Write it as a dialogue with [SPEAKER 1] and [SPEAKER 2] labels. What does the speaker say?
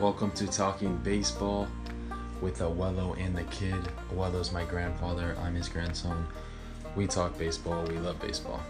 [SPEAKER 1] Welcome to Talking Baseball with Awello and the kid. Awello's my grandfather, I'm his grandson. We talk baseball, we love baseball.